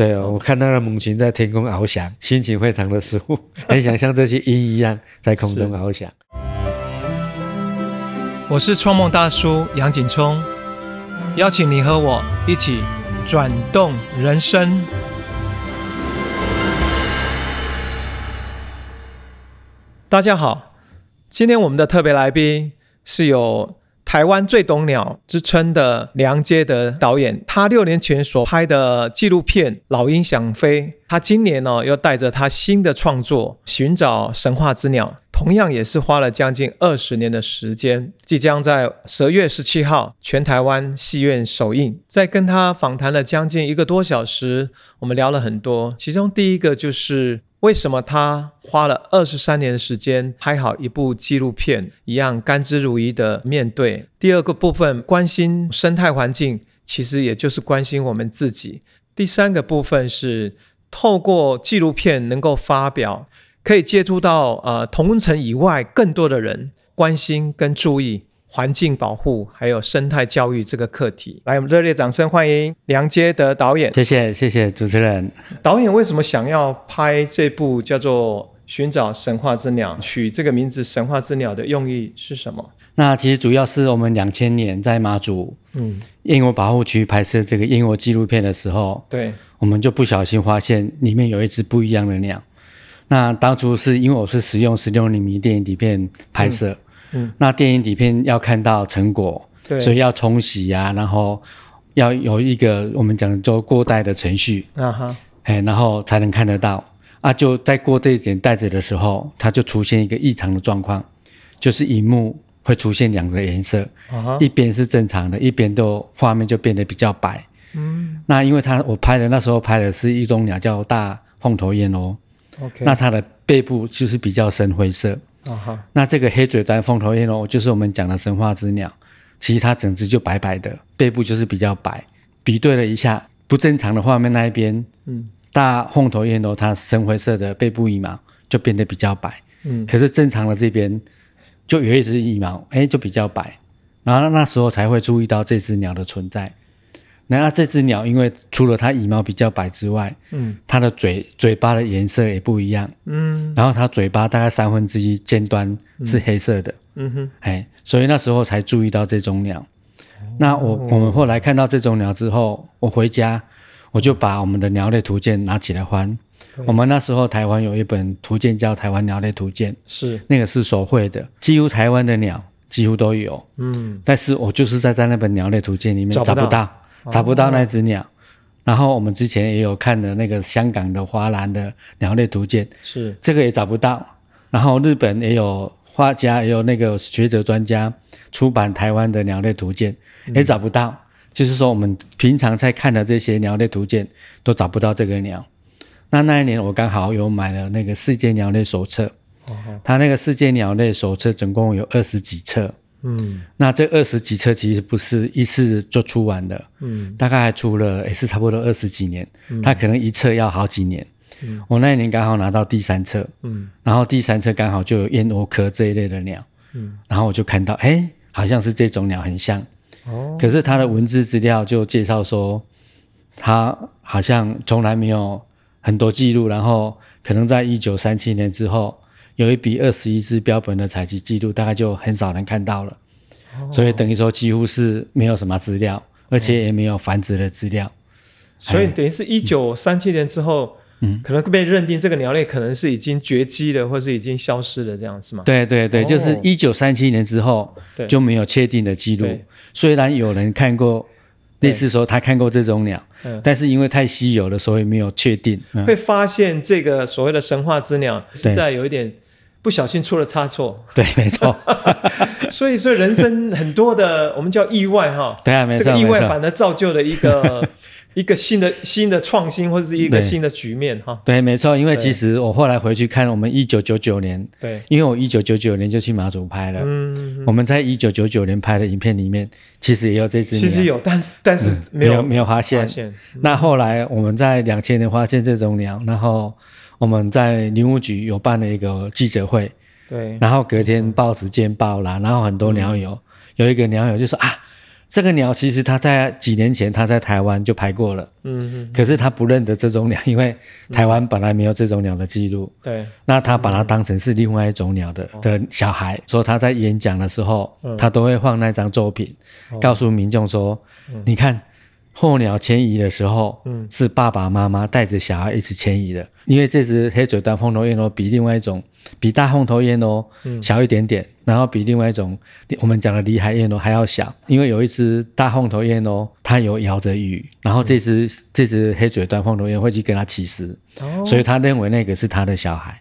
对哦，我看到了母群在天空翱翔，心情非常的舒服，很想像这些鹰一样在空中翱翔。我是创梦大叔杨景聪，邀请你和我一起转动人生。大家好，今天我们的特别来宾是有台湾最懂鸟之称的梁杰德导演。他六年前所拍的纪录片《老鹰想飞》，他今年呢又带着他新的创作《寻找神话之鸟》，同样也是花了将近二十年的时间，即将在十月十七号全台湾戏院首映。在跟他访谈了将近一个多小时，我们聊了很多，其中第一个就是。为什么他花了二十三年的时间拍好一部纪录片，一样甘之如饴的面对？第二个部分，关心生态环境，其实也就是关心我们自己。第三个部分是透过纪录片能够发表，可以接触到呃同温层以外更多的人关心跟注意。环境保护还有生态教育这个课题，来，我们热烈掌声欢迎梁杰德导演。谢谢谢谢主持人。导演为什么想要拍这部叫做《寻找神话之鸟》？取这个名字“神话之鸟”的用意是什么？那其实主要是我们两千年在马祖嗯燕窝保护区拍摄这个燕窝纪录片的时候，对，我们就不小心发现里面有一只不一样的鸟。那当初是因为我是使用十六厘米电影底片拍摄。嗯，那电影底片要看到成果，对，所以要冲洗呀，然后要有一个我们讲做过带的程序，啊哈，哎，然后才能看得到啊。就在过这一点带子的时候，它就出现一个异常的状况，就是荧幕会出现两个颜色，啊一边是正常的，一边都画面就变得比较白。嗯，那因为它我拍的那时候拍的是一种鸟叫大凤头燕鸥，OK，那它的背部就是比较深灰色。啊哈，那这个黑嘴端凤头燕鸥就是我们讲的神话之鸟，其实它整只就白白的，背部就是比较白。比对了一下，不正常的画面那一边，嗯，大凤头燕鸥它深灰色的背部羽毛就变得比较白，嗯，可是正常的这边就有一只羽毛，哎，就比较白，然后那时候才会注意到这只鸟的存在。那这只鸟，因为除了它羽毛比较白之外，嗯，它的嘴嘴巴的颜色也不一样，嗯，然后它嘴巴大概三分之一尖端是黑色的，嗯哼，哎，所以那时候才注意到这种鸟。那我我们后来看到这种鸟之后，我回家我就把我们的鸟类图鉴拿起来翻。我们那时候台湾有一本图鉴叫《台湾鸟类图鉴》，是。那个是手绘的，几乎台湾的鸟几乎都有，嗯，但是我就是在在那本鸟类图鉴里面找不到。找不到那只鸟，然后我们之前也有看的那个香港的华兰的鸟类图鉴，是这个也找不到。然后日本也有画家，也有那个学者专家出版台湾的鸟类图鉴，也找不到。就是说，我们平常在看的这些鸟类图鉴都找不到这个鸟。那那一年我刚好有买了那个世界鸟类手册，它那个世界鸟类手册总共有二十几册。嗯，那这二十几册其实不是一次就出完的，嗯，大概出了也是差不多二十几年，它可能一册要好几年。嗯，我那一年刚好拿到第三册，嗯，然后第三册刚好就有燕窝科这一类的鸟，嗯，然后我就看到，哎，好像是这种鸟很像，哦，可是它的文字资料就介绍说，它好像从来没有很多记录，然后可能在一九三七年之后。有一笔二十一只标本的采集记录，大概就很少人看到了，所以等于说几乎是没有什么资料，而且也没有繁殖的资料。所以等于是一九三七年之后，嗯，可能被认定这个鸟类可能是已经绝迹了，或是已经消失了，这样是吗？对对对，就是一九三七年之后就没有确定的记录。虽然有人看过，类似说他看过这种鸟，但是因为太稀有了，所以没有确定。会发现这个所谓的神话之鸟是在有一点。不小心出了差错，对，没错。所以说，人生很多的我们叫意外哈，对啊，没错，这个意外反而造就了一个 一个新的新的创新，或者是一个新的局面哈。对，没错。因为其实我后来回去看我们一九九九年，对，因为我一九九九年就去马祖拍了，嗯，我们在一九九九年拍的影片里面，其实也有这只，其实有，但是但是没有没有发现。那后来我们在两千年发现这种鸟，然后。我们在林务局有办了一个记者会，对，然后隔天报纸见报啦，然后很多鸟友，有一个鸟友就说啊，这个鸟其实它在几年前它在台湾就拍过了，嗯嗯，可是他不认得这种鸟，因为台湾本来没有这种鸟的记录。对，那他把它当成是另外一种鸟的的小孩，说他在演讲的时候，他都会放那张作品，告诉民众说，你看。候鸟迁移的时候，嗯，是爸爸妈妈带着小孩一起迁移的。因为这只黑嘴端凤头燕鸥比另外一种比大凤头燕鸥小一点点，然后比另外一种我们讲的离海燕鸥还要小。因为有一只大凤头燕鸥，它有摇着羽，然后这只这只黑嘴端凤头燕会去跟它起食，所以他认为那个是他的小孩。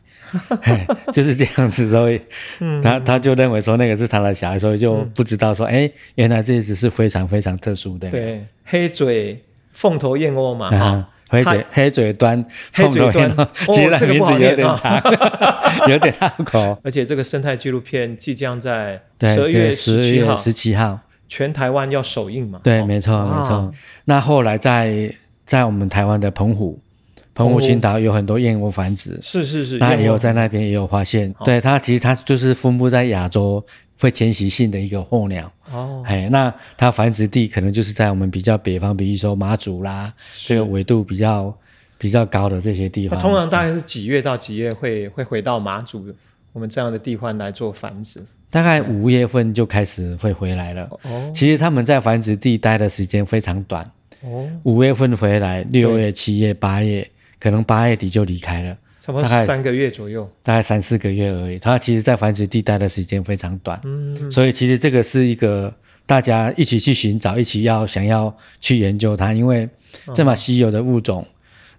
就是这样子，所以他他就认为说那个是他的小孩，所以就不知道说，哎，原来这只是非常非常特殊的。对，黑嘴凤头燕窝嘛，哈，黑嘴黑嘴端凤头燕窝，其实名字有点长，有点拗口。而且这个生态纪录片即将在十二月十七号，十七号全台湾要首映嘛？对，没错没错。那后来在在我们台湾的澎湖。澎湖群岛有很多燕窝繁殖，是是是，那也有在那边也有发现。对它其实它就是分布在亚洲会迁徙性的一个候鸟。哦，哎，那它繁殖地可能就是在我们比较北方，比如说马祖啦，这个纬度比较比较高的这些地方。通常大概是几月到几月会会回到马祖我们这样的地方来做繁殖？大概五月份就开始会回来了。哦，其实他们在繁殖地待的时间非常短。哦，五月份回来，六月、七月、八月。可能八月底就离开了，差不多三个月左右，大概三四个月而已。它其实，在繁殖地待的时间非常短，嗯，所以其实这个是一个大家一起去寻找，一起要想要去研究它，因为这么稀有的物种，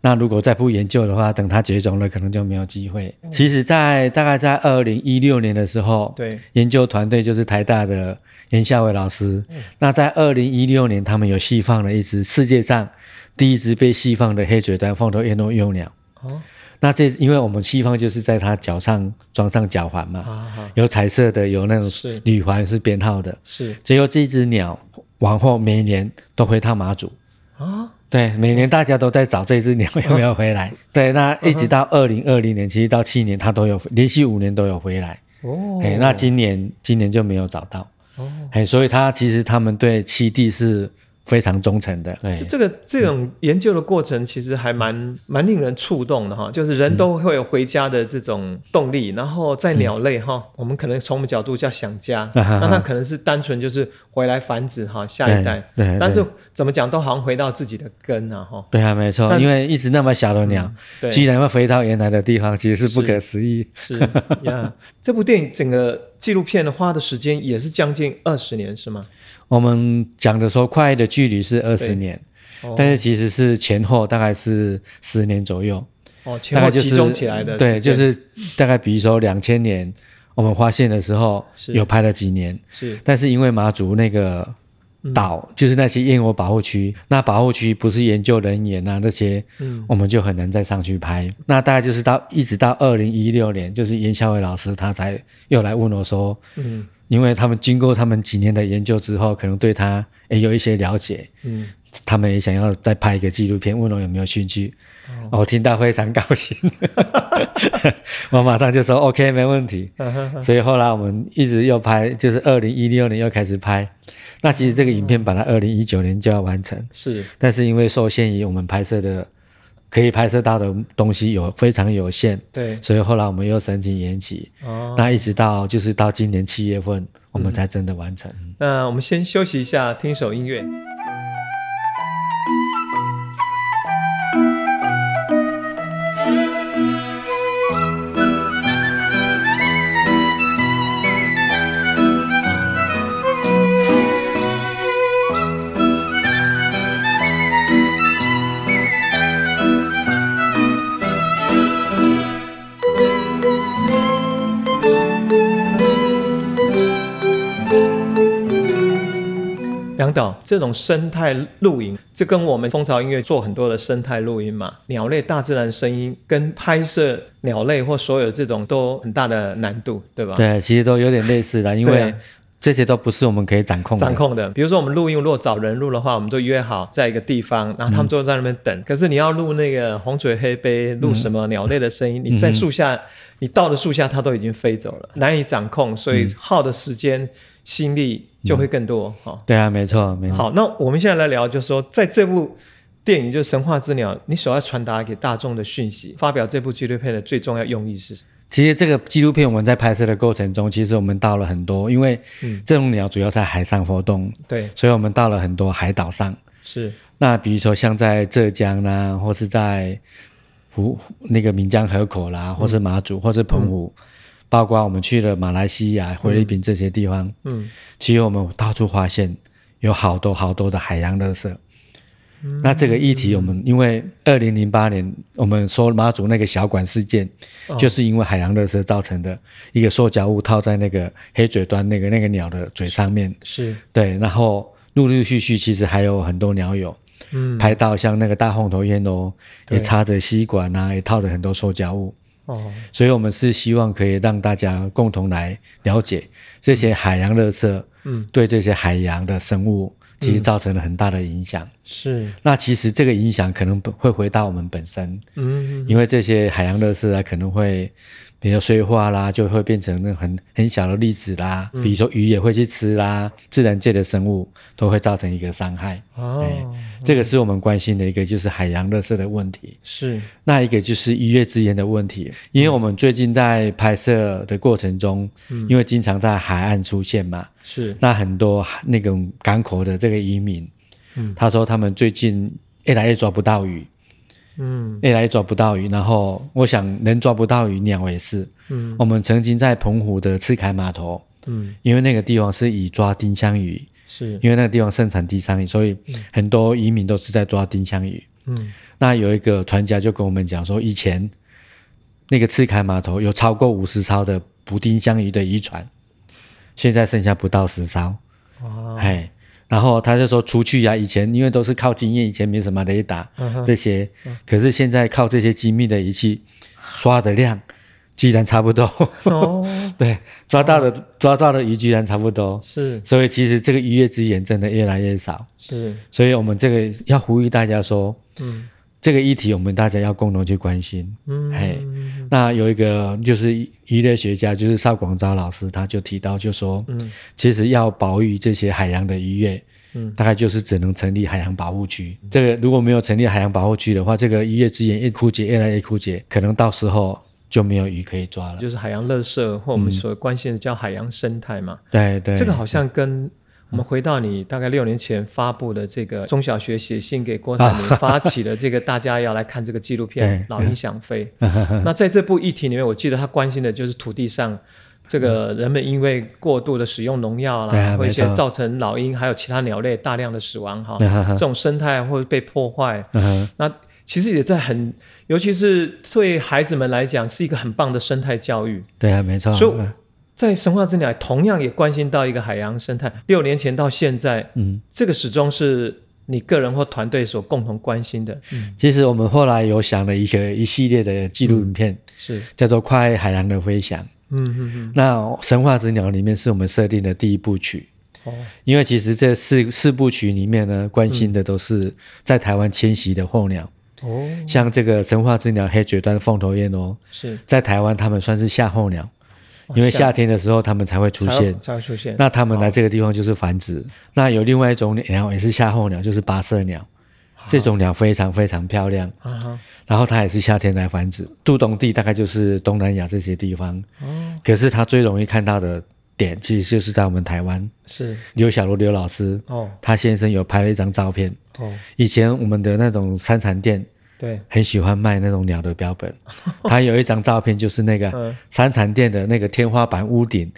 那如果再不研究的话，等它绝种了，可能就没有机会。其实，在大概在二零一六年的时候，对，研究团队就是台大的严孝伟老师，那在二零一六年，他们有细放了一只世界上。第一只被细放的黑嘴端凤头燕鸥幼鸟，哦，那这因为我们西方就是在它脚上装上脚环嘛，有彩色的，有那种铝环是编号的，是。最后这只鸟往后每年都回趟马祖。啊，对，每年大家都在找这只鸟 有没有回来，对，那一直到二零二零年，其实到去年它都有连续五年都有回来，哦，哎，那今年今年就没有找到，哦，哎，所以它其实他们对七地是。非常忠诚的，这这个这种研究的过程其实还蛮蛮令人触动的哈，就是人都会有回家的这种动力，然后在鸟类哈，我们可能从我们角度叫想家，那它可能是单纯就是回来繁殖哈下一代，对，但是怎么讲都好像回到自己的根啊哈，对啊没错，因为一直那么小的鸟，居然会回到原来的地方，其实是不可思议。是呀，这部电影整个纪录片花的时间也是将近二十年是吗？我们讲的说快的距离是二十年，但是其实是前后大概是十年左右。哦，前后集中起来的。对，就是大概比如说两千年我们发现的时候，有拍了几年。是，但是因为马祖那个岛就是那些燕窝保护区，那保护区不是研究人员啊那些，嗯，我们就很难再上去拍。那大概就是到一直到二零一六年，就是严孝伟老师他才又来问我说，嗯。因为他们经过他们几年的研究之后，可能对他也有一些了解，嗯，他们也想要再拍一个纪录片，问我有没有兴趣。我听到非常高兴，我马上就说 OK，没问题。所以后来我们一直又拍，就是二零一六年又开始拍。那其实这个影片本来二零一九年就要完成，是，但是因为受限于我们拍摄的。可以拍摄到的东西有非常有限，对，所以后来我们又申请延期，哦，那一直到就是到今年七月份，我们才真的完成。那我们先休息一下，听首音乐。这种生态录影，这跟我们蜂巢音乐做很多的生态录音嘛，鸟类大自然声音跟拍摄鸟类或所有这种都很大的难度，对吧？对，其实都有点类似的，因为这些都不是我们可以掌控掌控的。比如说我们录音，如果找人录的话，我们都约好在一个地方，然后他们就在那边等。可是你要录那个红嘴黑背，录什么鸟类的声音，你在树下，你到了树下，它都已经飞走了，难以掌控，所以耗的时间心力就会更多。哈，对啊，没错，没错。好，那我们现在来聊，就是说在这部电影就《神话之鸟》，你所要传达给大众的讯息，发表这部纪录片的最重要用意是什么？其实这个纪录片我们在拍摄的过程中，其实我们到了很多，因为这种鸟主要在海上活动，对，所以我们到了很多海岛上。是，那比如说像在浙江啦，或是在湖那个闽江河口啦，或是马祖，或是澎湖，包括我们去了马来西亚、菲律宾这些地方，嗯，其实我们到处发现有好多好多的海洋垃圾。那这个议题，我们因为二零零八年我们说马祖那个小管事件，就是因为海洋垃圾造成的一个塑胶物套在那个黑嘴端那个那个鸟的嘴上面，是。对，然后陆陆续续其实还有很多鸟友，嗯，拍到像那个大红头燕鸥也插着吸管啊，也套着很多塑胶物，哦，所以我们是希望可以让大家共同来了解这些海洋垃圾，嗯，对这些海洋的生物。其实造成了很大的影响，是。那其实这个影响可能会回到我们本身，嗯，因为这些海洋垃圾啊，可能会。比如碎化啦，就会变成那很很小的粒子啦。比如说鱼也会去吃啦，自然界的生物都会造成一个伤害。哦，这个是我们关心的一个，就是海洋垃圾的问题。是，那一个就是渔业资源的问题。因为我们最近在拍摄的过程中，因为经常在海岸出现嘛，是，那很多那种港口的这个渔民，嗯，他说他们最近越来越抓不到鱼。嗯，越来越抓不到鱼，然后我想能抓不到鱼，鸟也是。嗯，我们曾经在澎湖的赤坎码头，嗯，因为那个地方是以抓丁香鱼，是因为那个地方盛产丁香鱼，所以很多渔民都是在抓丁香鱼。嗯，那有一个船家就跟我们讲说，以前那个赤坎码头有超过五十艘的捕丁香鱼的渔船，现在剩下不到十艘。哦，哎。然后他就说出去呀，以前因为都是靠经验，以前没什么雷达这些，可是现在靠这些精密的仪器刷的量，居然差不多。哦，对，抓到的抓到的鱼居然差不多。是，所以其实这个渔业资源真的越来越少。是，所以我们这个要呼吁大家说，嗯。这个议题我们大家要共同去关心。嗯，嘿，那有一个就是渔业学家，就是邵广昭老师，他就提到就说，嗯，其实要保育这些海洋的渔业，嗯，大概就是只能成立海洋保护区。这个如果没有成立海洋保护区的话，这个渔业资源越枯竭，越来越枯竭，可能到时候就没有鱼可以抓了。就是海洋垃圾或我们所关心的叫海洋生态嘛。对对，这个好像跟。我们回到你大概六年前发布的这个中小学写信给郭台铭发起的这个大家要来看这个纪录片《老鹰想飞》。那在这部议题里面，我记得他关心的就是土地上这个人们因为过度的使用农药啦，或一些造成老鹰还有其他鸟类大量的死亡哈，这种生态或者被破坏。那其实也在很，尤其是对孩子们来讲，是一个很棒的生态教育。对啊，没错。所以。在神话之鸟同样也关心到一个海洋生态。六年前到现在，嗯，这个始终是你个人或团队所共同关心的。嗯，其实我们后来有想了一个一系列的纪录影片，是叫做《快海洋的飞翔》。嗯嗯嗯。那神话之鸟里面是我们设定的第一部曲。哦。因为其实这四四部曲里面呢，关心的都是在台湾迁徙的候鸟。哦。像这个神话之鸟黑嘴端凤头燕哦，是在台湾他们算是夏候鸟。因为夏天的时候，它们才会出现，才会出现。那它们来这个地方就是繁殖。那有另外一种鸟，也是夏候鸟，就是八色鸟。这种鸟非常非常漂亮，然后它也是夏天来繁殖。渡冬地大概就是东南亚这些地方。哦。可是它最容易看到的点，其实就是在我们台湾。是。刘小璐刘老师哦，他先生有拍了一张照片。哦。以前我们的那种山产店。对，很喜欢卖那种鸟的标本。他有一张照片，就是那个三产店的那个天花板屋顶，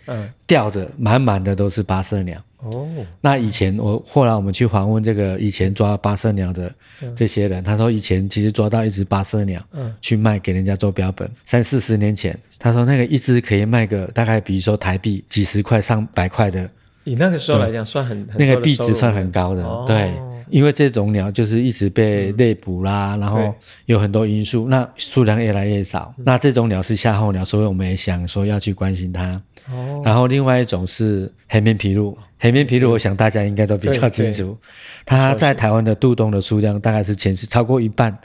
吊着满满的都是八色鸟。哦，那以前我后来我们去访问这个以前抓八色鸟的这些人，他说以前其实抓到一只八色鸟，去卖给人家做标本。三四十年前，他说那个一只可以卖个大概，比如说台币几十块、上百块的。以那个时候来讲，算很那个币值算很高的，对。因为这种鸟就是一直被猎捕啦，然后有很多因素，那数量越来越少。那这种鸟是夏候鸟，所以我们也想说要去关心它。哦，然后另外一种是黑面琵鹭，黑面琵鹭，我想大家应该都比较清楚，它在台湾的渡冬的数量大概是前世超过一半，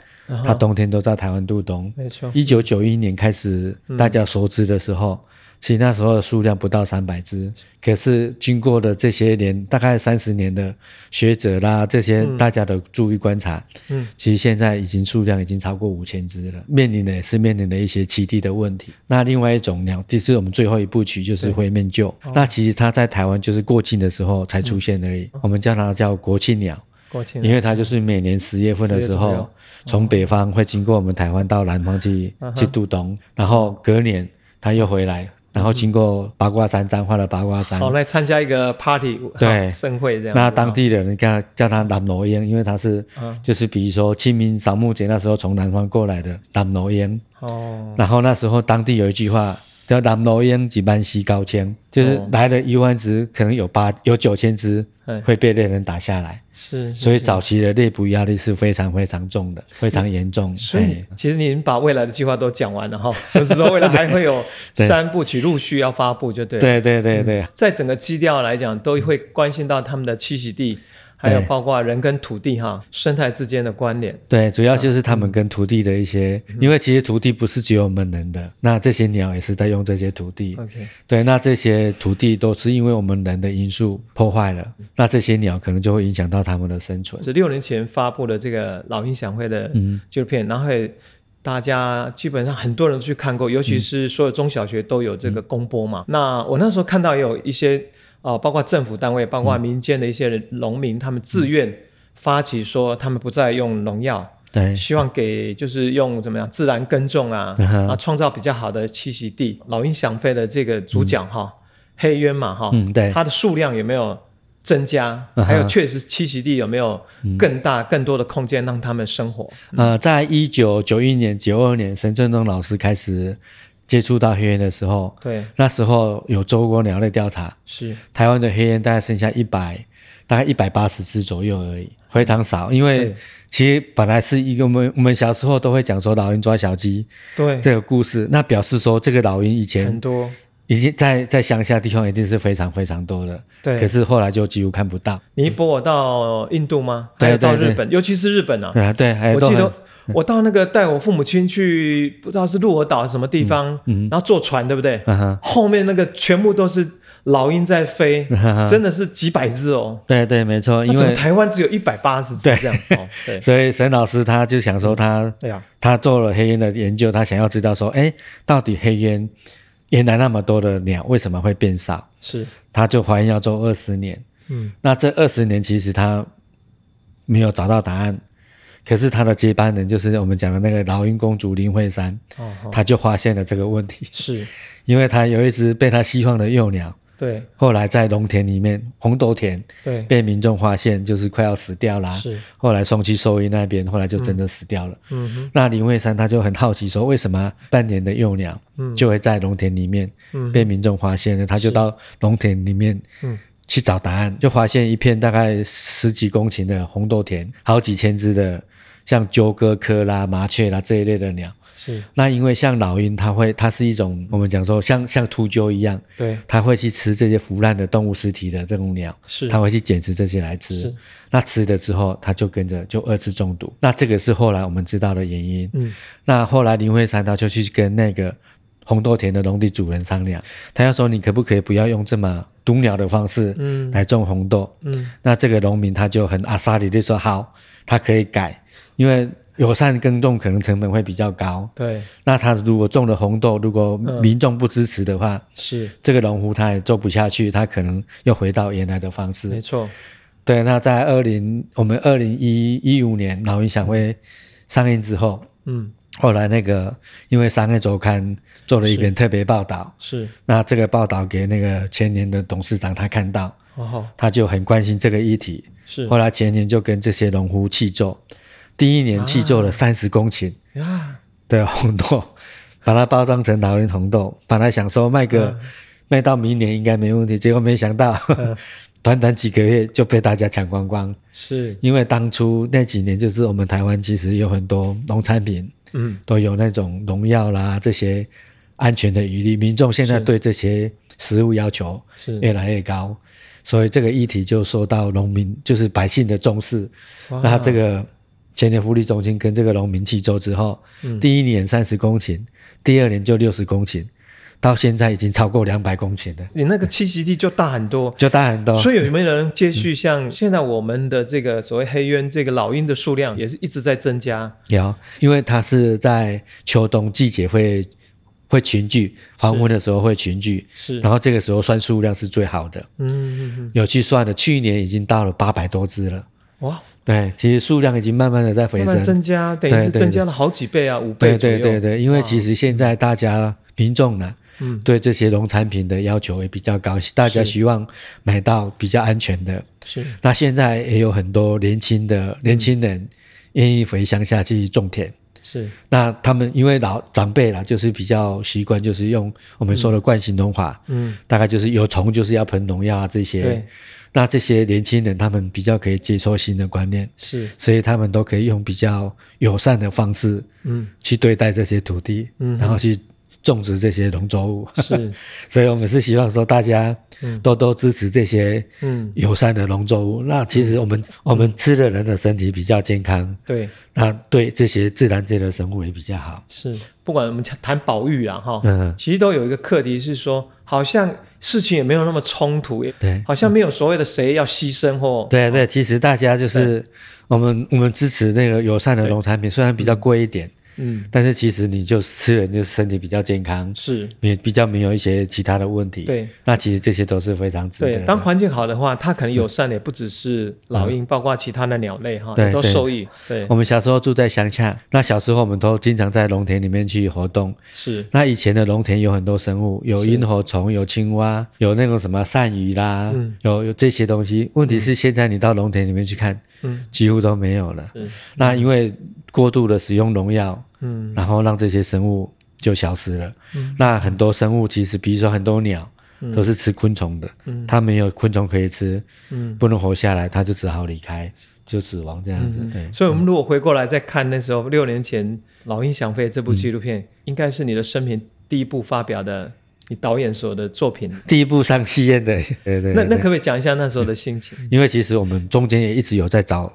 它冬天都在台湾渡冬。没错，一九九一年开始大家熟知的时候。其实那时候的数量不到三百只，可是经过了这些年，大概三十年的学者啦，这些大家的注意观察，嗯，其实现在已经数量已经超过五千只了，面临的也是面临的一些栖地的问题。那另外一种鸟，就是我们最后一部曲，就是灰面鹫。那其实它在台湾就是过境的时候才出现而已，我们叫它叫国庆鸟，国庆，因为它就是每年十月份的时候，从北方会经过我们台湾到南方去去度冬，然后隔年它又回来。然后经过八卦山彰化的八卦山，好来参加一个 party，对盛会这样。那当地的人叫叫他南罗烟，因为他是，就是比如说清明扫墓节那时候从南方过来的南罗烟。哦。然后那时候当地有一句话。叫南罗烟几班西高千，就是来了一万只，可能有八有九千只会被猎人打下来。是，所以早期的猎捕压力是非常非常重的，非常严重。所以其实您把未来的计划都讲完了哈，就是说未来还会有 三部曲陆续要发布，就对。对对对对，在整个基调来讲，都会关心到他们的栖息地。还有包括人跟土地哈生态之间的关联，对，主要就是他们跟土地的一些，因为其实土地不是只有我们人的，那这些鸟也是在用这些土地。OK，对，那这些土地都是因为我们人的因素破坏了，那这些鸟可能就会影响到它们的生存。是六年前发布的这个老鹰响会的纪录片，然后大家基本上很多人去看过，尤其是所有中小学都有这个公播嘛。那我那时候看到也有一些。哦，包括政府单位，包括民间的一些农民，他们自愿发起说，他们不再用农药，对，希望给就是用怎么样自然耕种啊，啊，创造比较好的栖息地。老鹰想飞的这个主角哈，黑鸢嘛哈，嗯，对，它的数量有没有增加？还有确实栖息地有没有更大、更多的空间让他们生活？呃，在一九九一年、九二年，沈振东老师开始。接触到黑烟的时候，对，那时候有做过鸟类调查，是。台湾的黑烟大概剩下一百，大概一百八十只左右而已，非常少。因为其实本来是一个我们我们小时候都会讲说老鹰抓小鸡，对。这个故事，那表示说这个老鹰以前很多，已经在在乡下地方一定是非常非常多的，对。可是后来就几乎看不到。你播我到印度吗？还有到日本，尤其是日本啊，对啊，对，我记得。我到那个带我父母亲去，不知道是鹿儿岛什么地方，然后坐船，对不对？后面那个全部都是老鹰在飞，真的是几百只哦。对对，没错，因为台湾只有一百八十只这样。对，所以沈老师他就想说，他他做了黑烟的研究，他想要知道说，哎，到底黑烟原来那么多的鸟为什么会变少？是，他就怀疑要做二十年。嗯，那这二十年其实他没有找到答案。可是他的接班人就是我们讲的那个老鹰公主林慧珊，他就发现了这个问题，是因为他有一只被他希望的幼鸟，对，后来在农田里面红豆田，对，被民众发现就是快要死掉啦，是，后来送去兽医那边，后来就真的死掉了。嗯哼，那林慧珊他就很好奇说，为什么半年的幼鸟就会在农田里面被民众发现呢？他就到农田里面，嗯。去找答案，就发现一片大概十几公顷的红豆田，好几千只的像鸠鸽科啦、麻雀啦这一类的鸟。是。那因为像老鹰，它会，它是一种我们讲说像像秃鹫一样，对，它会去吃这些腐烂的动物尸体的这种鸟，是，它会去捡食这些来吃。那吃了之后，它就跟着就二次中毒。那这个是后来我们知道的原因。嗯。那后来林慧珊他就去跟那个。红豆田的农地主人商量，他要说你可不可以不要用这么毒鸟的方式嗯来种红豆？嗯，那这个农民他就很阿萨里就说好，他可以改，因为友善耕种可能成本会比较高。对，那他如果种了红豆，如果民众不支持的话，是这个农夫他也做不下去，他可能又回到原来的方式。没错，对。那在二零我们二零一一五年老鹰想会上映之后，嗯。后来那个，因为《商业周刊》做了一篇特别报道，是那这个报道给那个前年的董事长他看到，哦，他就很关心这个议题，是后来前年就跟这些农户契作，第一年去做了三十公顷呀。的红豆，把它包装成老人红豆，本来想说卖个卖到明年应该没问题，结果没想到。短短几个月就被大家抢光光，是。因为当初那几年就是我们台湾其实有很多农产品，嗯，都有那种农药啦这些安全的疑虑，民众现在对这些食物要求是。越来越高，所以这个议题就受到农民就是百姓的重视。那这个前年福利中心跟这个农民去做之后，第一年三十公顷，第二年就六十公顷。到现在已经超过两百公顷了，你那个栖息地就大很多，就大很多。所以有没有人接续像现在我们的这个所谓黑鸢这个老鹰的数量也是一直在增加？有，因为它是在秋冬季节会会群聚，黄昏的时候会群聚，是。然后这个时候算数量是最好的，嗯嗯嗯，有去算的，去年已经到了八百多只了。哇，对，其实数量已经慢慢的在回升，增加，等于是增加了好几倍啊，五倍对对对对，因为其实现在大家民众呢。嗯，对这些农产品的要求也比较高，大家希望买到比较安全的。是，那现在也有很多年轻的年轻人愿意回乡下去种田。是，那他们因为老长辈啦，就是比较习惯，就是用我们说的惯性农法。嗯，大概就是有虫就是要喷农药啊这些。对，那这些年轻人他们比较可以接受新的观念。是，所以他们都可以用比较友善的方式，嗯，去对待这些土地，嗯，然后去。种植这些农作物是，所以我们是希望说大家多多支持这些嗯。友善的农作物。那其实我们我们吃的人的身体比较健康，对，那对这些自然界的生物也比较好。是，不管我们谈保育啊哈，嗯，其实都有一个课题是说，好像事情也没有那么冲突，对，好像没有所谓的谁要牺牲或对对，其实大家就是我们我们支持那个友善的农产品，虽然比较贵一点。嗯，但是其实你就吃了，就身体比较健康，是，也比较没有一些其他的问题。对，那其实这些都是非常值得。当环境好的话，它可能友善的不只是老鹰，包括其他的鸟类哈，都受益。对，我们小时候住在乡下，那小时候我们都经常在农田里面去活动。是，那以前的农田有很多生物，有萤火虫，有青蛙，有那种什么鳝鱼啦，有有这些东西。问题是现在你到农田里面去看，嗯，几乎都没有了。那因为过度的使用农药。嗯，然后让这些生物就消失了。嗯，那很多生物其实，比如说很多鸟，都是吃昆虫的。嗯，它没有昆虫可以吃，嗯，不能活下来，它就只好离开，就死亡这样子。对，所以，我们如果回过来再看那时候六年前《老鹰想飞》这部纪录片，应该是你的生平第一部发表的，你导演所的作品，第一部上戏院的。对对。那那可不可以讲一下那时候的心情？因为其实我们中间也一直有在找，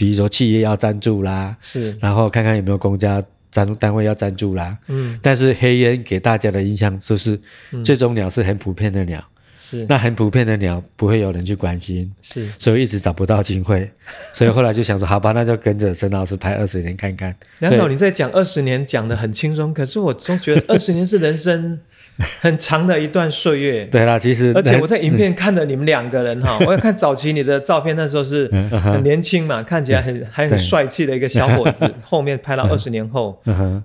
比如说企业要赞助啦，是，然后看看有没有公家。赞助单位要赞助啦，嗯，但是黑烟给大家的印象就是，这种鸟是很普遍的鸟，是那很普遍的鸟不会有人去关心，是，所以一直找不到机会，所以后来就想说，好吧，那就跟着沈老师拍二十年看看。梁导，你在讲二十年讲的很轻松，可是我总觉得二十年是人生。很长的一段岁月，对啦，其实而且我在影片看着你们两个人哈，我要看早期你的照片，那时候是 很年轻嘛，看起来很还很帅气的一个小伙子。后面拍到二十年后，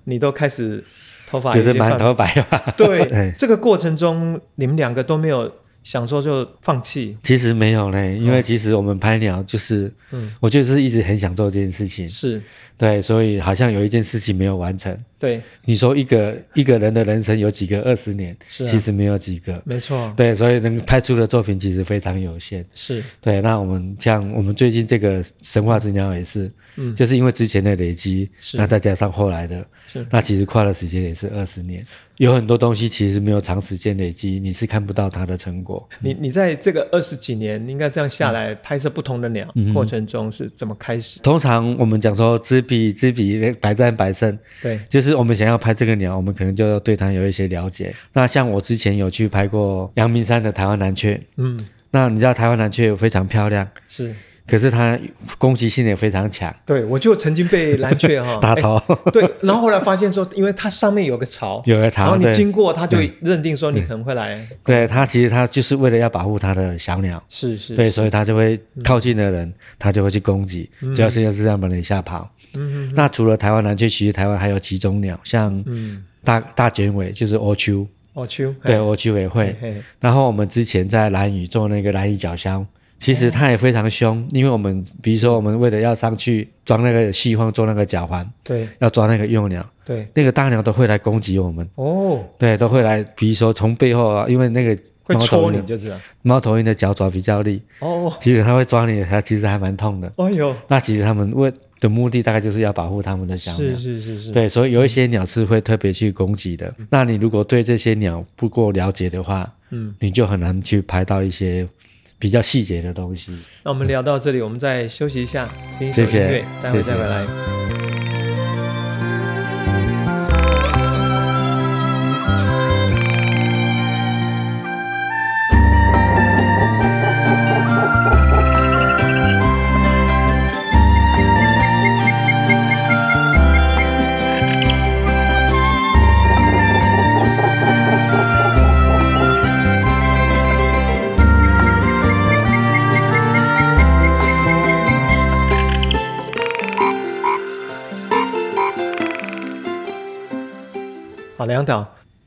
你都开始头发就是满头白发。对，这个过程中你们两个都没有。想说就放弃，其实没有嘞，因为其实我们拍鸟就是，嗯，我就是一直很想做这件事情，是。对，所以好像有一件事情没有完成。对，你说一个一个人的人生有几个二十年？是，其实没有几个，没错。对，所以能拍出的作品其实非常有限。是对，那我们像我们最近这个神话之鸟也是，嗯，就是因为之前的累积，那再加上后来的，是，那其实跨的时间也是二十年。有很多东西其实没有长时间累积，你是看不到它的成果。你你在这个二十几年应该这样下来拍摄不同的鸟过程中是怎么开始？通常我们讲说知彼知彼，百战百胜。对，就是我们想要拍这个鸟，我们可能就要对它有一些了解。那像我之前有去拍过阳明山的台湾蓝雀，嗯，那你知道台湾蓝雀非常漂亮，是。可是它攻击性也非常强。对，我就曾经被蓝雀哈 打头。对，然后后来发现说，因为它上面有个巢，有个巢，然后你经过，它就认定说你可能会来。对，它其实它就是为了要保护它的小鸟。是是。对，所以它就会靠近的人，它就会去攻击，主要是要是让把人吓跑。嗯嗯。那除了台湾蓝雀，其实台湾还有几种鸟，像大大卷尾，就是欧丘。欧丘。对，欧秋也会。然后我们之前在蓝屿做那个蓝屿角鸮。其实它也非常凶，因为我们比如说我们为了要上去装那个细缝做那个脚环，对，要抓那个幼鸟，对，那个大鸟都会来攻击我们。哦，对，都会来，比如说从背后啊，因为那个会戳你，就这样。猫头鹰的脚爪比较利，哦，其实它会抓你，它其实还蛮痛的。哎呦，那其实它们为的目的大概就是要保护它们的小鸟，是是是是。对，所以有一些鸟是会特别去攻击的。那你如果对这些鸟不够了解的话，嗯，你就很难去拍到一些比较细节的东西。那我们聊到这里，我们再休息一下，听一首音乐，待会再回来。梁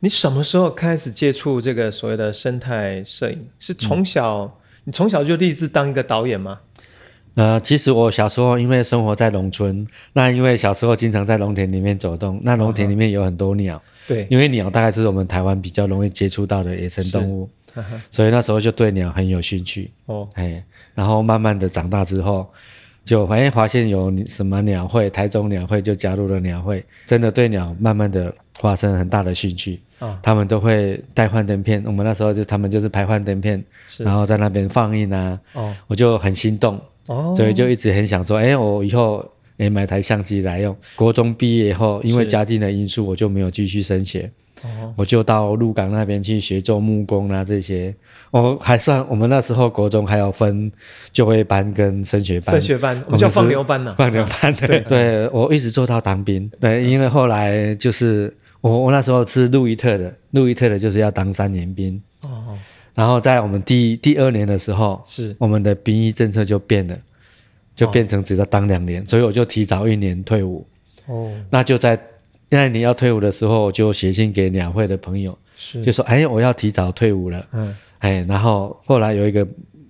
你什么时候开始接触这个所谓的生态摄影？是从小，你从小就立志当一个导演吗？呃，其实我小时候因为生活在农村，那因为小时候经常在农田里面走动，那农田里面有很多鸟，对，因为鸟大概是我们台湾比较容易接触到的野生动物，所以那时候就对鸟很有兴趣。哦，哎，然后慢慢的长大之后。就发现发现有什么鸟会，台中鸟会就加入了鸟会，真的对鸟慢慢的发生很大的兴趣。啊，他们都会带幻灯片，我们那时候就他们就是拍幻灯片，然后在那边放映啊。哦，我就很心动，哦，所以就一直很想说，哎，我以后哎买台相机来用。国中毕业以后，因为家境的因素，我就没有继续升学。我就到鹿港那边去学做木工啊，这些。我还算我们那时候国中还有分就业班跟升学班，升学班我们叫放牛班呢，放牛班 对。对，我一直做到当兵，对，因为后来就是我我那时候是路易特的，路易特的就是要当三年兵哦，然后在我们第第二年的时候，是我们的兵役政策就变了，就变成只要当两年，所以我就提早一年退伍哦，那就在。那你要退伍的时候，就写信给两会的朋友，是就说：“哎，我要提早退伍了。”嗯，哎，然后后来有一个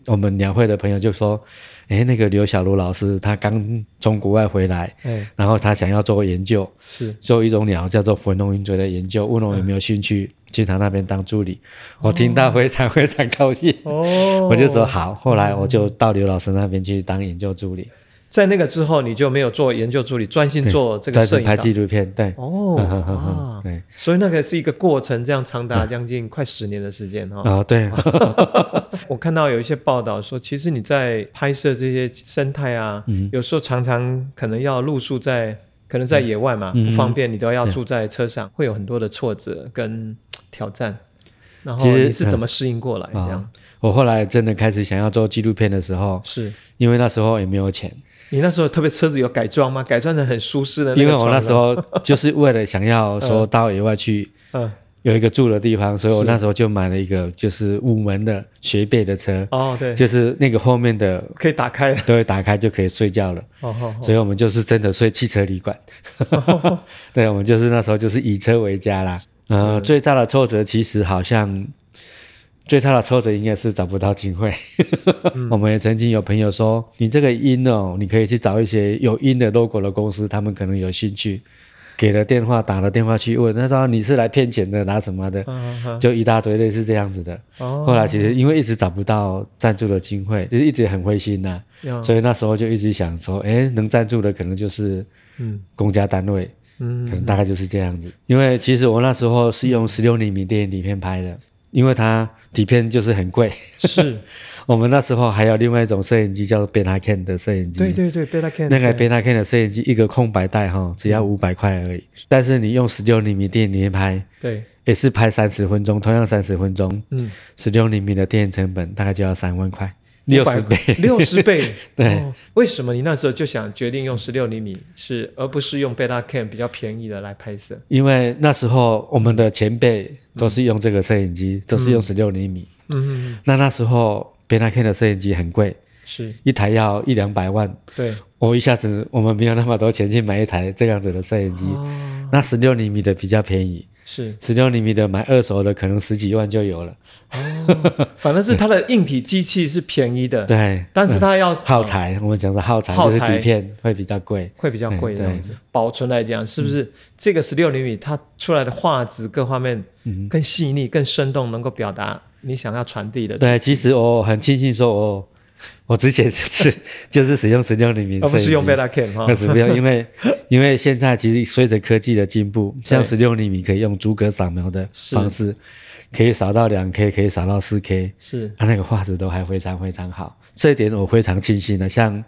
我们两会的朋友就说：“哎，那个刘小璐老师他刚从国外回来，哎，然后他想要做研究，是做一种鸟叫做粉龙云嘴的研究，问我有没有兴趣去他那边当助理。”我听到非常非常高兴，哦，我就说好。后来我就到刘老师那边去当研究助理。在那个之后，你就没有做研究助理，专心做这个摄影拍纪录片。对，哦，对，所以那个是一个过程，这样长达将近快十年的时间哈。啊，对。我看到有一些报道说，其实你在拍摄这些生态啊，有时候常常可能要露宿在，可能在野外嘛，不方便，你都要住在车上，会有很多的挫折跟挑战。然后你是怎么适应过来这样？我后来真的开始想要做纪录片的时候，是因为那时候也没有钱。你那时候特别车子有改装吗？改装成很舒适的？因为我那时候 就是为了想要说到野外去，嗯，有一个住的地方，所以我那时候就买了一个就是五门的学背的车。哦，对，就是那个后面的可以打开，对，打开就可以睡觉了。哦所以我们就是真的睡汽车旅馆。对，我们就是那时候就是以车为家啦。呃，最大的挫折其实好像。最大的挫折应该是找不到机会。我们也曾经有朋友说：“你这个音哦，你可以去找一些有音的 logo 的公司，他们可能有兴趣。”给了电话，打了电话去问，他说：“你是来骗钱的，拿什么的？” 就一大堆类似这样子的。后来其实因为一直找不到赞助的机会，就是一直很灰心呐。所以那时候就一直想说：“哎，能赞助的可能就是公家单位，嗯，可能大概就是这样子。”因为其实我那时候是用十六厘米电影底片拍的。因为它底片就是很贵，是。我们那时候还有另外一种摄影机叫做 Betacam 的摄影机，对对对，Betacam 那个 Betacam 的摄影机一个空白带哈，只要五百块而已。但是你用十六厘米电影拍，对，也是拍三十分钟，同样三十分钟，嗯，十六厘米的电影成本大概就要三万块。六十倍，六十倍，对。为什么你那时候就想决定用十六厘米，是而不是用贝塔 cam 比较便宜的来拍摄？因为那时候我们的前辈都是用这个摄影机，都是用十六厘米。嗯嗯。那那时候贝塔 cam 的摄影机很贵，是一台要一两百万。对。我一下子我们没有那么多钱去买一台这样子的摄影机。那十六厘米的比较便宜。是十六厘米的，买二手的可能十几万就有了。哦，反正是它的硬体机器是便宜的，对，但是它要耗材，我们讲是耗材，耗材底片会比较贵，会比较贵这样子。保存来讲，是不是这个十六厘米它出来的画质各方面更细腻、更生动，能够表达你想要传递的？对，其实我很庆幸说，我 我之前是 就是使用十六厘米，而不是用 Beta Cam 哈。那是不用，因为 因为现在其实随着科技的进步，像十六厘米可以用逐格扫描的方式，可以扫到两 K，可以扫到四 K，是它那个画质都还非常非常好，这一点我非常庆幸的。像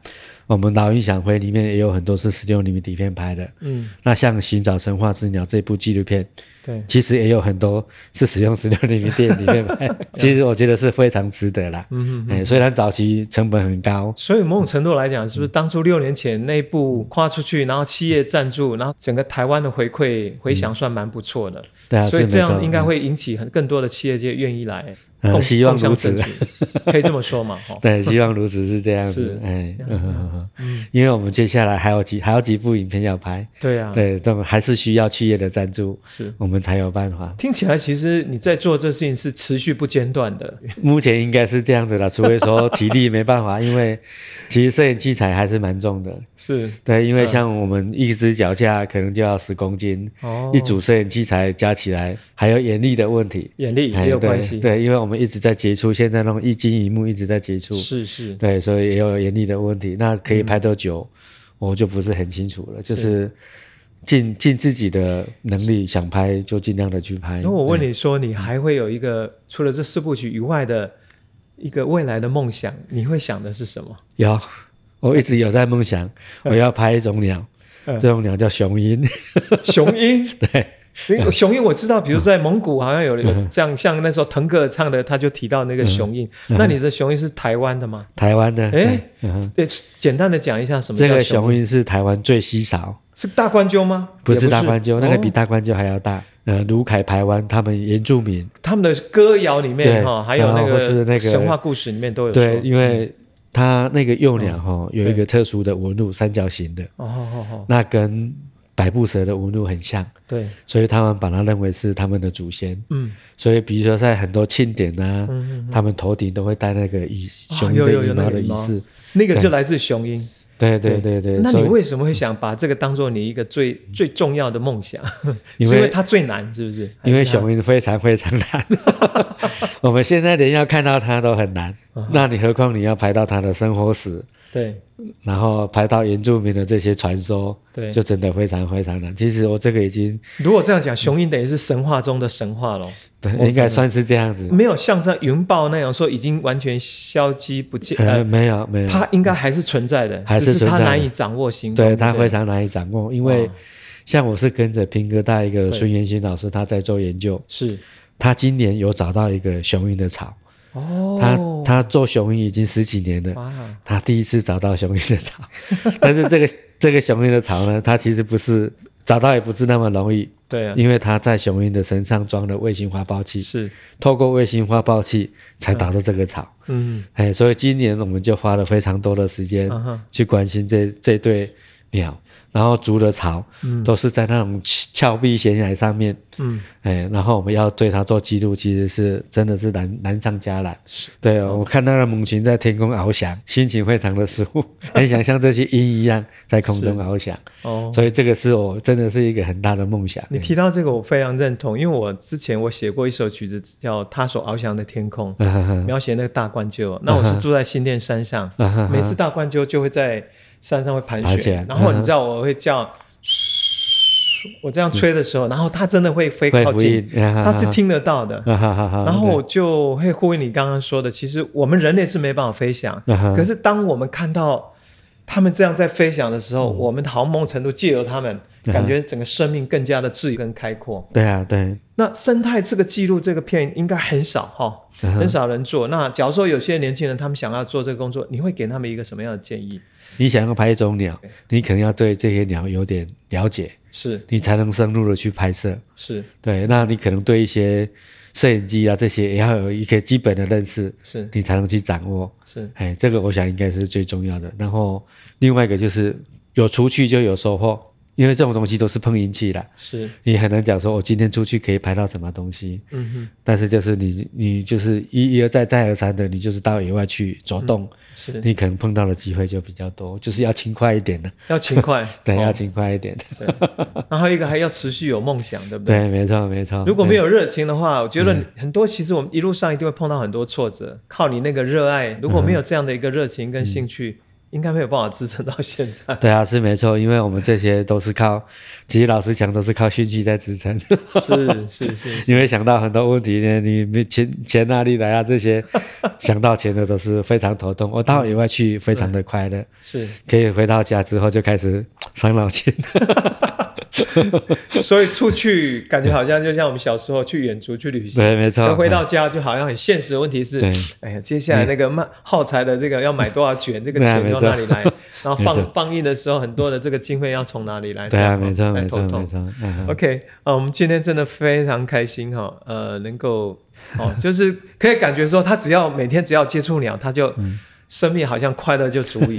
我们老鹰想回里面也有很多是十六厘米底片拍的，嗯，那像《寻找神话之鸟》这部纪录片。对，其实也有很多是使用十六厘米电里面拍，其实我觉得是非常值得啦。嗯嗯，虽然早期成本很高，所以某种程度来讲，是不是当初六年前那部跨出去，然后企业赞助，然后整个台湾的回馈回响算蛮不错的。对啊，所以这样应该会引起很更多的企业界愿意来。嗯，希望如此，可以这么说嘛？对，希望如此是这样子。哎，嗯，因为我们接下来还有几还有几部影片要拍。对啊，对，都还是需要企业的赞助，是我们才有办法。听起来其实你在做这事情是持续不间断的。目前应该是这样子的，除非说体力没办法，因为其实摄影器材还是蛮重的。是对，因为像我们一只脚架可能就要十公斤，哦，一组摄影器材加起来还有眼力的问题，眼力也有关系。对，因为我们。我们一直在接触，现在那种一金一木一直在接触，是是，对，所以也有眼力的问题。那可以拍多久，我就不是很清楚了。就是尽尽自己的能力，想拍就尽量的去拍。那我问你说，你还会有一个除了这四部曲以外的一个未来的梦想？你会想的是什么？有，我一直有在梦想，我要拍一种鸟，这种鸟叫雄鹰。雄鹰，对。雄鹰我知道，比如在蒙古好像有有这样，像那时候腾格尔唱的，他就提到那个雄鹰。那你的雄鹰是台湾的吗？台湾的。哎，对，简单的讲一下什么？这个雄鹰是台湾最稀少，是大冠鸠吗？不是大冠鸠，那个比大冠鸠还要大。呃，卢凯台湾他们原住民，他们的歌谣里面哈，还有那个是那个神话故事里面都有。对，因为它那个幼鸟哈有一个特殊的纹路，三角形的。哦哦哦，那跟。百步蛇的纹路很像，对，所以他们把它认为是他们的祖先。嗯，所以比如说在很多庆典啊，他们头顶都会戴那个羽雄鹰的羽毛的仪式，那个就来自雄鹰。对对对对。那你为什么会想把这个当做你一个最最重要的梦想？因为它最难，是不是？因为雄鹰非常非常难，我们现在连要看到它都很难，那你何况你要拍到它的生活史？对，然后拍到原住民的这些传说，对，就真的非常非常难。其实我这个已经，如果这样讲，雄鹰等于是神话中的神话咯。对，应该算是这样子。没有像这云豹那样说已经完全消极不见，呃，没有没有，它应该还是存在的，还是它难以掌握行动，对，它非常难以掌握。因为像我是跟着平哥带一个孙元新老师，他在做研究，是他今年有找到一个雄鹰的巢。哦，他他做雄鹰已经十几年了，他第一次找到雄鹰的巢，但是这个这个雄鹰的巢呢，它其实不是找到也不是那么容易，对啊，因为他在雄鹰的身上装了卫星发报器，是。透过卫星发报器才打到这个巢，嗯，哎，所以今年我们就花了非常多的时间去关心这这对鸟。然后筑的巢嗯都是在那种峭壁悬崖上面，嗯，哎，然后我们要对它做记录，其实是真的是难难上加难。对哦，我看到了猛禽在天空翱翔，心情非常的舒服，很想像这些鹰一样在空中翱翔。哦，所以这个是我真的是一个很大的梦想。你提到这个，我非常认同，因为我之前我写过一首曲子叫《他所翱翔的天空》，描写那个大冠鹫。那我是住在新店山上，每次大冠鹫就会在。山上会盘旋，然后你知道我会叫，我这样吹的时候，然后它真的会飞靠近，它是听得到的。然后我就会呼应你刚刚说的，其实我们人类是没办法飞翔，可是当我们看到他们这样在飞翔的时候，我们好某程度借由他们，感觉整个生命更加的自由跟开阔。对啊，对。那生态这个记录这个片应该很少哈，很少人做。那假如说有些年轻人他们想要做这个工作，你会给他们一个什么样的建议？你想要拍一种鸟，你可能要对这些鸟有点了解，是你才能深入的去拍摄。是对，那你可能对一些摄影机啊这些也要有一个基本的认识，是你才能去掌握。是，哎，这个我想应该是最重要的。然后另外一个就是有出去就有收获。因为这种东西都是碰运气的，是你很难讲说我今天出去可以拍到什么东西。嗯哼。但是就是你你就是一一而再再而三的，你就是到野外去走动，是你可能碰到的机会就比较多，就是要勤快一点的，要勤快，对，要勤快一点。然后一个还要持续有梦想，对不对？对，没错没错。如果没有热情的话，我觉得很多其实我们一路上一定会碰到很多挫折。靠你那个热爱，如果没有这样的一个热情跟兴趣。应该没有办法支撑到现在。对啊，是没错，因为我们这些都是靠，其实老实讲都是靠兴趣在支撑。是是是，因为想到很多问题呢，你钱钱哪里来啊？这些想到钱的都是非常头痛。我到野外去非常的快乐，是可以回到家之后就开始伤脑筋。所以出去感觉好像就像我们小时候去远足去旅行，对，没错。回到家就好像很现实的问题是，哎呀，接下来那个卖耗材的这个要买多少卷，这个钱从哪里来？然后放 放映的时候，很多的这个经费要从哪里来？对啊，没错，没错，没错。OK，啊，我们今天真的非常开心哈，呃，能够哦，就是可以感觉说，他只要每天只要接触鸟，他就生命好像快乐就足以。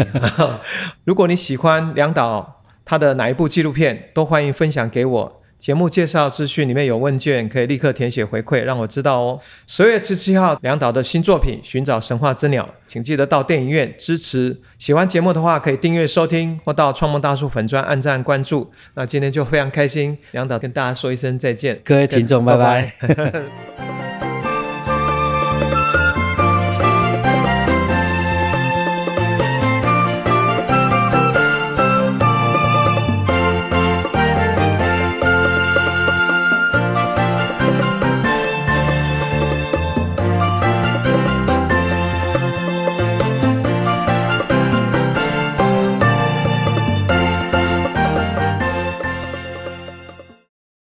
如果你喜欢梁导。他的哪一部纪录片都欢迎分享给我。节目介绍资讯里面有问卷，可以立刻填写回馈，让我知道哦。十月十七号，梁导的新作品《寻找神话之鸟》，请记得到电影院支持。喜欢节目的话，可以订阅收听，或到创梦大叔粉专按赞关注。那今天就非常开心，梁导跟大家说一声再见，各位听众，拜拜。